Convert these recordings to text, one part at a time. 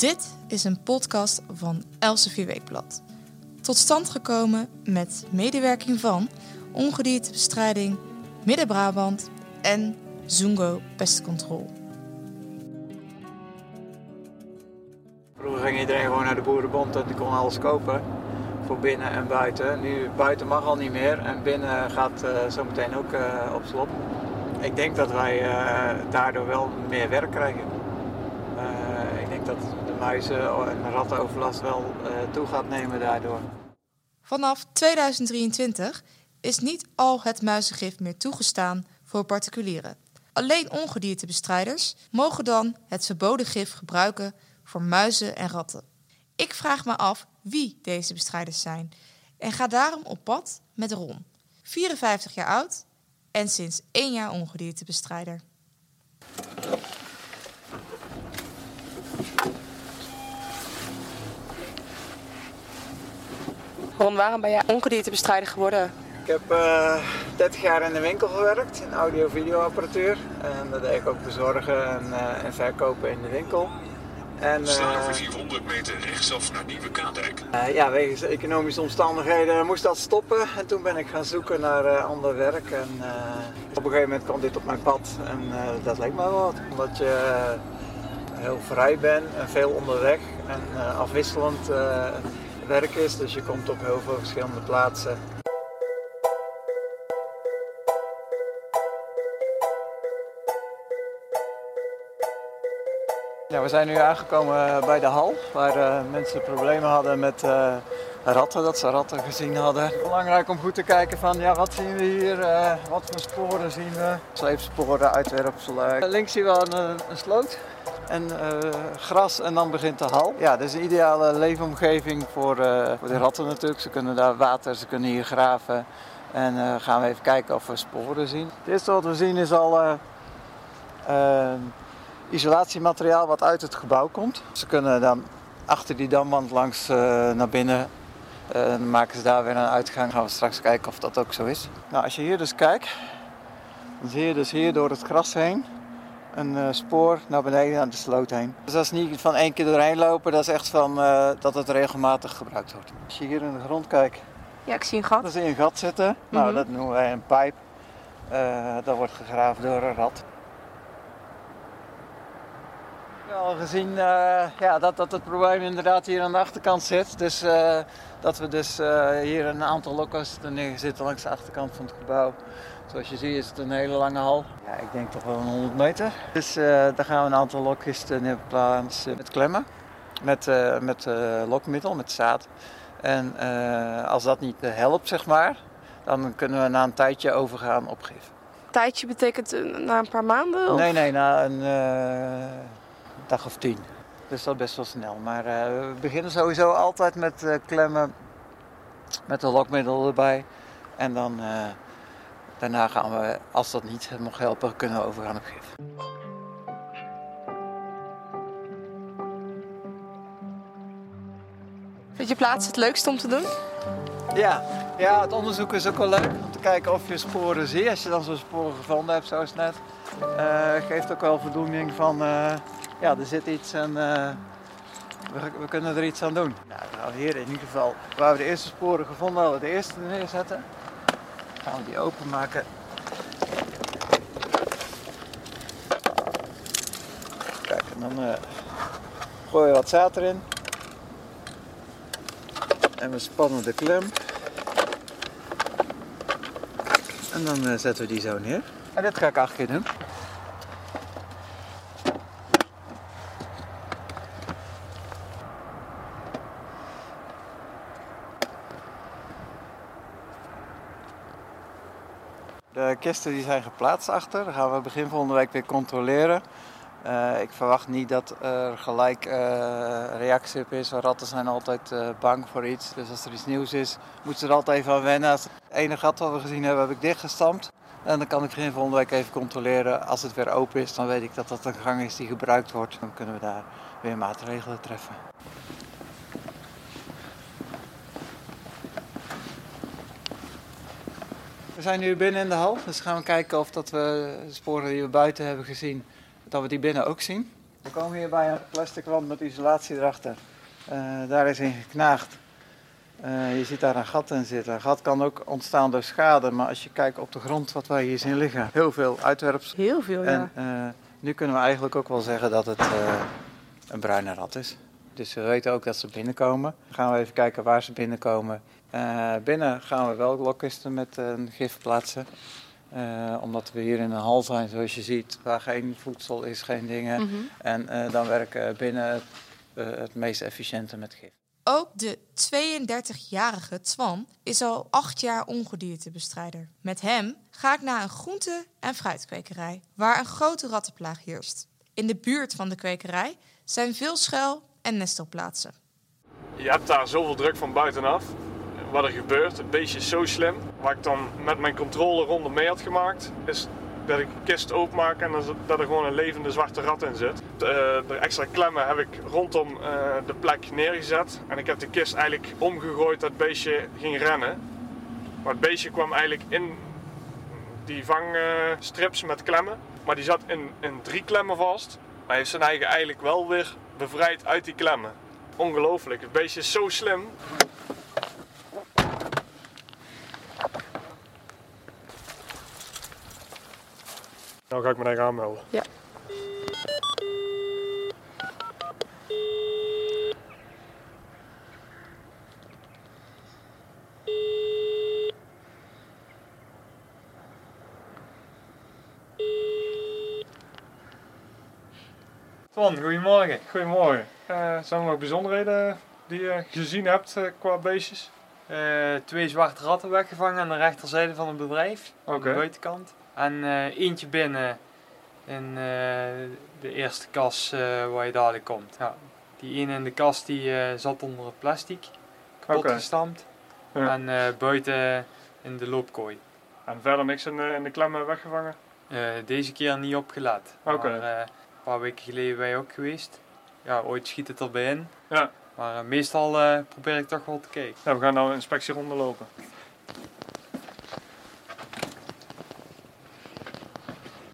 Dit is een podcast van Elsevier Weekblad. Tot stand gekomen met medewerking van Ongediertebestrijding Midden-Brabant en Zungo Pestcontrol. Vroeger ging iedereen gewoon naar de boerenbond en die kon alles kopen. Voor binnen en buiten. Nu buiten mag al niet meer en binnen gaat uh, zometeen ook uh, op slot. Ik denk dat wij uh, daardoor wel meer werk krijgen. Dat de muizen en rattenoverlast wel toe gaat nemen daardoor. Vanaf 2023 is niet al het muizengif meer toegestaan voor particulieren. Alleen ongediertebestrijders mogen dan het verboden gif gebruiken voor muizen en ratten. Ik vraag me af wie deze bestrijders zijn en ga daarom op pad met Ron, 54 jaar oud en sinds één jaar ongediertebestrijder. Ron, waarom ben jij ongediertebestrijder geworden? Ik heb uh, 30 jaar in de winkel gewerkt, in audio-videoapparatuur. En dat deed ik ook bezorgen en, uh, en verkopen in de winkel. En, Sta over 400 meter rechtsaf naar Nieuwe Kaandijk. Uh, ja, wegens economische omstandigheden moest dat stoppen. En toen ben ik gaan zoeken naar uh, ander werk. En uh, op een gegeven moment kwam dit op mijn pad. En dat leek me wel wat. Omdat je heel vrij bent en veel onderweg. En afwisselend is. Dus je komt op heel veel verschillende plaatsen. Ja, we zijn nu aangekomen bij de hal, waar uh, mensen problemen hadden met uh, ratten, dat ze ratten gezien hadden. Belangrijk om goed te kijken van, ja, wat zien we hier, uh, wat voor sporen zien we. Sleepsporen, uitwerpselen. links zien we een, een sloot en gras en dan begint de hal. Ja, dat is een ideale leefomgeving voor, voor de ratten natuurlijk. Ze kunnen daar water, ze kunnen hier graven. En gaan we even kijken of we sporen zien. Het eerste wat we zien is al isolatiemateriaal wat uit het gebouw komt. Ze kunnen dan achter die damwand langs naar binnen. Uh, dan maken ze daar weer een uitgang. Gaan we straks kijken of dat ook zo is. Nou, als je hier dus kijkt, dan zie je dus hier door het gras heen een uh, spoor naar beneden naar de sloot heen. Dus dat is niet van één keer doorheen lopen, dat is echt van dat het regelmatig gebruikt wordt. Als je hier in de grond kijkt, ja, ik zie een gat. Dan zie je een gat zitten. Mm -hmm. Nou, dat noemen wij een pijp. dat wordt gegraven door een rat. Al gezien uh, ja, dat, dat het probleem inderdaad hier aan de achterkant zit. Dus uh, dat we dus uh, hier een aantal lokkers neergezitten langs de achterkant van het gebouw. Zoals je ziet is het een hele lange hal. Ja, ik denk toch wel een 100 meter. Dus daar gaan we een aantal lokjes neerplaatsen met klemmen. Met, met lokmiddel, met zaad. En als dat niet helpt, zeg maar, dan kunnen we na een tijdje overgaan op gif. Tijdje betekent na een paar maanden? Of? Nee, nee, na een dag of tien. Dus dat best wel snel. Maar uh, we beginnen sowieso altijd met uh, klemmen met een lokmiddel erbij. En dan uh, daarna gaan we, als dat niet mocht helpen, kunnen we overgaan op gif. Vind je plaats het leukste om te doen? Ja, ja, het onderzoek is ook wel leuk om te kijken of je sporen ziet. Als je dan zo'n sporen gevonden hebt, zoals net, geeft ook wel voldoening van ja, er zit iets en uh, we, kunnen er iets aan doen. Nou, we hier in ieder geval, waar we de eerste sporen gevonden hadden, de eerste neerzetten. Gaan we die openmaken. Kijk, en dan uh, gooien we wat zaad erin. En we spannen de klem. En dan uh, zetten we die zo neer. En dit ga ik acht doen. De kisten die zijn geplaatst achter. Dat gaan we begin volgende week weer controleren. Uh, ik verwacht niet dat er gelijk uh, reactie op is. Ratten zijn altijd bang voor iets. Dus als er iets nieuws is, moeten ze er altijd even aan wennen. Het ene gat wat we gezien hebben, heb ik dichtgestampt. En dan kan ik begin volgende week even controleren. Als het weer open is, dan weet ik dat dat een gang is die gebruikt wordt. Dan kunnen we daar weer maatregelen treffen. We zijn nu binnen in de hal, dus gaan we kijken of dat we de sporen die we buiten hebben gezien, dat we die binnen ook zien. We komen hier bij een plastic wand met isolatie erachter. Eh, daar is in geknaagd. Eh, je ziet daar een gat in zitten. Een gat kan ook ontstaan door schade, maar als je kijkt op de grond wat wij hier zien liggen, heel veel uitwerpsel. Heel veel, En eh, nu kunnen we eigenlijk ook wel zeggen dat het een bruine rat is. Dus we weten ook dat ze binnenkomen. Dan gaan we even kijken waar ze binnenkomen. Eh, binnen gaan we wel lokkisten met een gif plaatsen. Eh, omdat we hier in een hal zijn, zoals je ziet, waar geen voedsel is, geen dingen. Mhm. En eh, dan werken binnen het, eh, het meest efficiënte met gif. Ook de 32-jarige Twan is al acht jaar ongediertebestrijder. Met hem ga ik naar een groente- en fruitkwekerij, waar een grote rattenplaag heerst. In de buurt van de kwekerij zijn veel schuil- en nestelplaatsen. Je hebt daar zoveel druk van buitenaf. Wat er gebeurt, het beestje is zo slim. Wat ik dan met mijn controleronde mee had gemaakt, is dat ik een kist openmaak en dat er gewoon een levende zwarte rat in zit. De, eh, de extra klemmen heb ik rondom eh, de plek neergezet. En ik heb de kist eigenlijk omgegooid dat het beestje ging rennen. Maar het beestje kwam eigenlijk in die vangstrips met klemmen. Maar die zat in, in drie klemmen vast. Hij heeft zijn eigen eigenlijk wel weer bevrijd uit die klemmen. Ongelooflijk. Het beestje is zo slim. Nou ga ik me eigen aanmelden. Ja. Twan, goedemorgen. Goedemorgen. Eh, zijn er nog bijzonderheden die je gezien hebt eh, qua beestjes? Eh, twee zwarte ratten weggevangen aan de rechterzijde van het bedrijf, aan Oké. de buitenkant. En eentje binnen in de eerste kas waar je dadelijk komt. Ja, die ene in de kast die zat onder het plastic, kapot gestampt. Ja. En buiten in de loopkooi. En verder niks in de, in de klemmen weggevangen? Deze keer niet. Oké. Eh, een paar weken geleden ben je ook geweest. Ja, ooit schiet het erbij in. Ja. Maar eh, meestal eh, probeer ik toch wel te kijken. Ja, we gaan nou een inspectieronde lopen.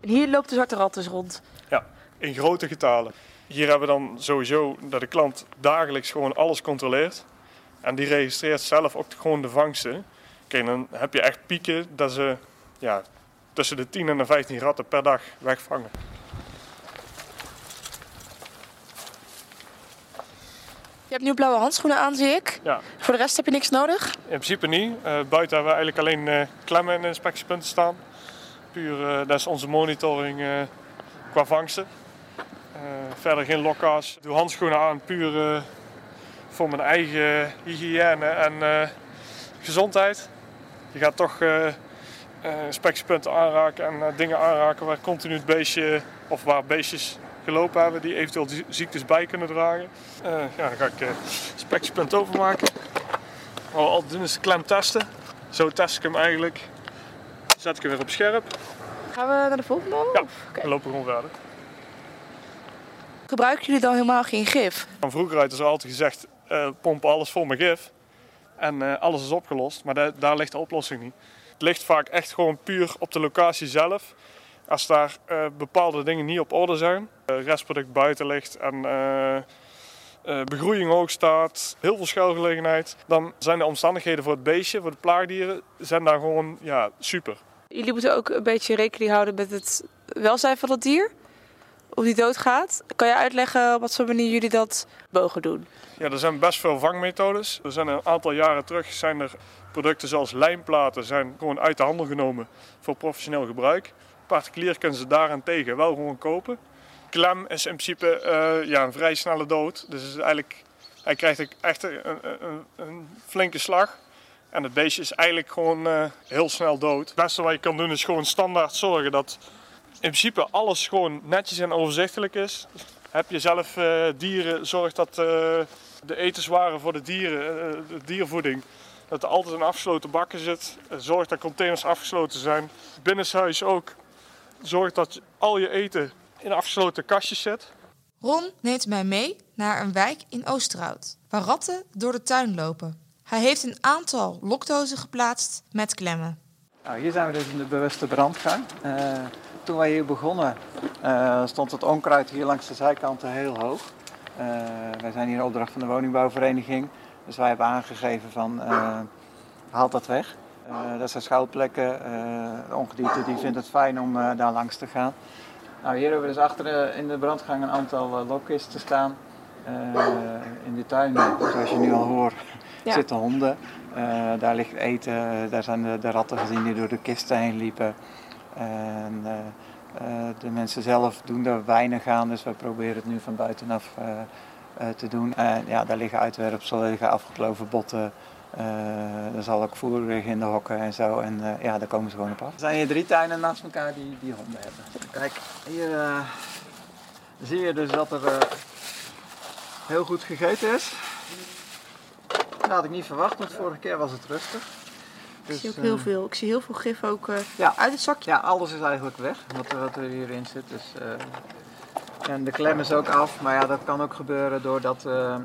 En hier loopt de zwarte rat dus rond. In grote getalen. Hier hebben we dan sowieso dat de klant dagelijks gewoon alles controleert. En die registreert zelf ook gewoon de vangsten. Kijk, dan heb je echt pieken dat ze ja, tussen de 10 en de 15 ratten per dag wegvangen. Je hebt nu blauwe handschoenen aan, zie ik. Ja. Voor de rest heb je niks nodig. In principe niet. Eh, buiten hebben we eigenlijk alleen eh, klemmen in de inspectiepunten staan. Puur, eh, dat is onze monitoring qua vangsten. Verder geen lokka's. Ik doe handschoenen aan puur voor mijn eigen hygiëne en gezondheid. Je gaat toch inspectiepunten aanraken en dingen aanraken waar continu het beestje of waar beestjes gelopen hebben die eventueel zie- ziektes bij kunnen dragen. Eh, ja, dan ga ik eh inspectiepunt overmaken. Wat we altijd doen is de klem testen. Zo test ik hem eigenlijk. Zet ik hem weer op scherp. Gaan we naar de volgende? Ja. Dan lopen we gewoon verder. Gebruiken jullie dan helemaal geen gif? Van vroeger uit is er altijd gezegd, eh pompen alles vol met gif. En alles is opgelost. Maar da- daar ligt de oplossing niet. Het ligt vaak echt gewoon puur op de locatie zelf. Als daar eh, bepaalde dingen niet op orde zijn, eh, restproduct buiten ligt en eh, begroeiing hoog staat, heel veel schuilgelegenheid, dan zijn de omstandigheden voor het beestje, voor de plaagdieren, zijn daar gewoon ja, super. Jullie moeten ook een beetje rekening houden met het welzijn van het dier. Of die doodgaat. Kan je uitleggen op wat voor manier jullie dat mogen doen? Ja, er zijn best veel vangmethodes. Er zijn een aantal jaren terug zijn er producten zoals lijmplaten zijn gewoon uit de handel genomen voor professioneel gebruik. Particulier kunnen ze daarentegen wel gewoon kopen. Klem is in principe eh, ja, een vrij snelle dood. Dus is eigenlijk, hij krijgt echt een, een, een flinke slag. En het beestje is eigenlijk gewoon eh, heel snel dood. Het beste wat je kan doen is gewoon standaard zorgen dat in principe alles gewoon netjes en overzichtelijk is. Heb je zelf eh, dieren, zorg dat de etenswaren voor de dieren, de diervoeding, dat er altijd in afgesloten bakken zit. Zorg dat containers afgesloten zijn. Binnenshuis ook. Zorg dat al je eten in afgesloten kastjes zit. Ron neemt mij mee naar een wijk in Oosterhout, waar ratten door de tuin lopen. Hij heeft een aantal lokdozen geplaatst met klemmen. Nou, hier zijn we dus in de bewuste brandgang. Eh, toen wij hier begonnen eh, stond het onkruid hier langs de zijkanten heel hoog. Uh, wij zijn hier opdracht van de woningbouwvereniging. Dus wij hebben aangegeven van uh, haal dat weg. Dat zijn schuilplekken. de ongedierte die vindt het fijn om daar langs te gaan. Nou, hier hebben we dus achter in de brandgang een aantal lokkisten staan. in de tuin, zoals je nu al hoort, ja. zitten honden. daar ligt eten, daar zijn de, de, ratten gezien die door de kisten heen liepen. En, uh, de mensen zelf doen er weinig aan, dus wij proberen het nu van buitenaf uh, uh, te doen. En ja, daar liggen uitwerpselen, er liggen afgekloven botten. Er zal ook voer liggen in de hokken en zo. En ja, daar komen ze gewoon op af. Er zijn hier drie tuinen naast elkaar die, die honden hebben. Kijk, hier zie je dus dat er heel goed gegeten is. Dat had ik niet verwacht, want vorige keer was het rustig. Dus, ik zie ook heel eh, veel. Ik zie heel veel gif ook uh, ja, uit het zakje. Ja, alles is eigenlijk weg wat, wat er hierin zit. Dus, uh, en de klem is ook af, maar ja, dat kan ook gebeuren doordat, uh,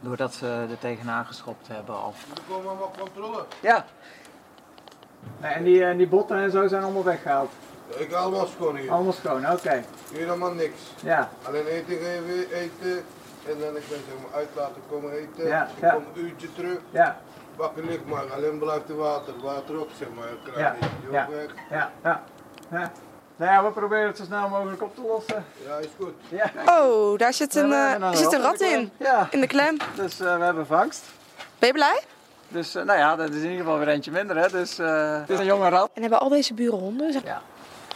doordat ze er tegenaan geschopt hebben. Of... Er komen allemaal controle. Ja. Nee, en die, die botten en zo zijn allemaal weggehaald. Ik allemaal schoon hier. Allemaal schoon, oké. Okay. Hier helemaal niks. Ja. Alleen eten geven, eten. En dan ik ben zeg maar uit laten komen eten. Ja, ik ja. kom een uurtje terug. Ja bakken ligt maar, alleen blijft het water. Water op, zeg maar. Ja, ja, ja, ja, ja. Nou ja, we proberen het zo snel mogelijk op te lossen. Ja, is goed. Ja. Oh, daar zit een, uh, er zit een rat in. Ja. In de klem. Dus uh, we hebben vangst. Ben je blij? Dus uh, nou ja, dat is in ieder geval weer eentje minder. Hè. Dus het is een jonge rat. En hebben al deze buren honden? Ja.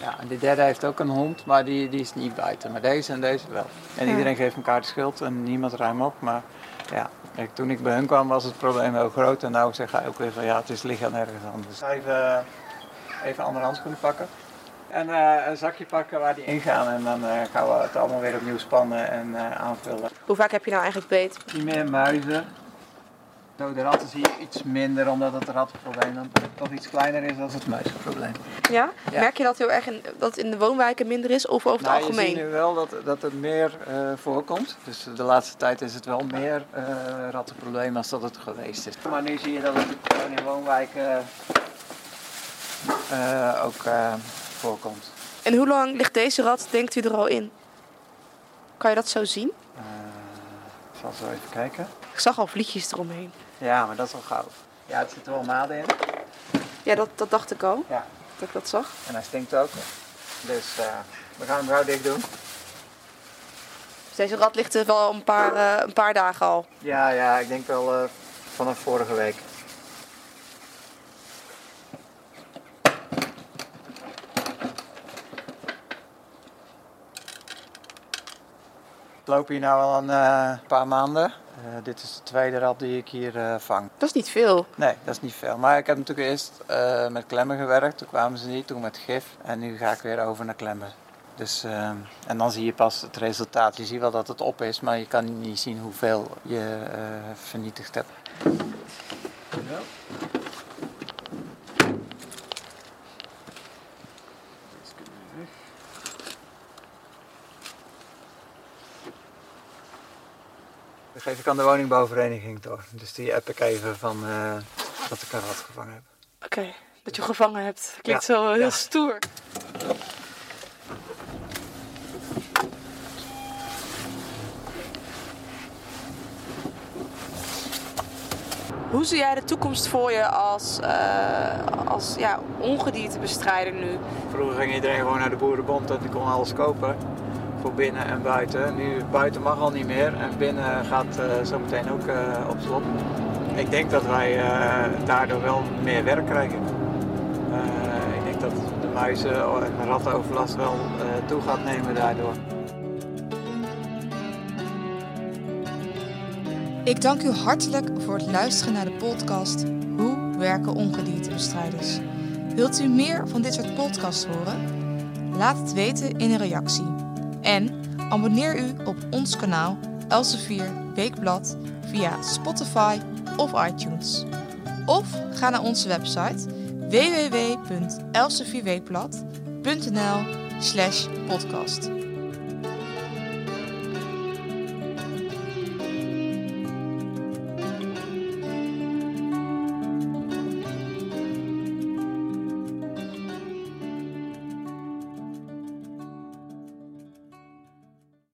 Ja, en die derde heeft ook een hond, maar die, die is niet buiten. Maar deze en deze wel. En iedereen geeft elkaar de schuld en niemand ruimt op. Maar ja, Kijk, toen ik bij hun kwam was het probleem heel groot. En nou zeg ik ook weer van ja, het is lichaam ergens anders. Even, even andere handschoenen pakken. En uh, een zakje pakken waar die ingaan. En dan uh, gaan we het allemaal weer opnieuw spannen en uh, aanvullen. Hoe vaak heb je nou eigenlijk beet? Niet meer muizen. de ratten zie je iets minder, omdat het rattenprobleem dan toch iets kleiner is dan het muizenprobleem. Ja? ja? Merk je dat heel erg in, dat in de woonwijken minder is of over het nou, algemeen? Je ziet nu wel dat, dat het meer voorkomt. Dus de laatste tijd is het wel meer rattenprobleem als dat het geweest is. Maar nu zie je dat het in woonwijken ook voorkomt. En hoe lang ligt deze rat, denkt u, er al in? Kan je dat zo zien? ik zal zo even kijken. Ik zag al vliegjes eromheen. Ja, maar dat is wel gauw. Ja, het zit er wel maden in. Ja, dat, dat dacht ik al. Ja. Dat ik dat zag. En hij stinkt ook. Dus uh, we gaan hem gauw dicht doen. Dus deze rat ligt er wel een paar, uh, een paar dagen al? Ja, ja, ik denk wel vanaf vorige week. Loop hier nu al een paar maanden. Uh, dit is de tweede rat die ik hier uh, vang. Dat is niet veel. Nee, dat is niet veel. Maar ik heb natuurlijk eerst met klemmen gewerkt. Toen kwamen ze niet, toen met gif. En nu ga ik weer over naar klemmen. Dus, en dan zie je pas het resultaat. Je ziet wel dat het op is, maar je kan niet zien hoeveel je vernietigd hebt. Ik aan de woningbouwvereniging door. Dus die app ik even van uh, dat ik een rat gevangen heb. Oké, okay, dat je gevangen hebt. Klinkt ja. zo heel ja. stoer. Hoe zie jij de toekomst voor je als, uh, als ja, ongediertebestrijder nu? Vroeger ging iedereen gewoon naar de boerenbond en die kon alles kopen binnen en buiten. Nu buiten mag al niet meer en binnen gaat uh, zometeen ook uh, op slot. Ik denk dat wij uh, daardoor wel meer werk krijgen. ik denk dat de muizen en rattenoverlast wel toe gaat nemen daardoor. Ik dank u hartelijk voor het luisteren naar de podcast Hoe werken ongediertebestrijders? Wilt u meer van dit soort podcasts horen? Laat het weten in een reactie. En abonneer u op ons kanaal Elsevier Weekblad via Spotify of iTunes. Of ga naar onze website www.elsevierweekblad.nl podcast.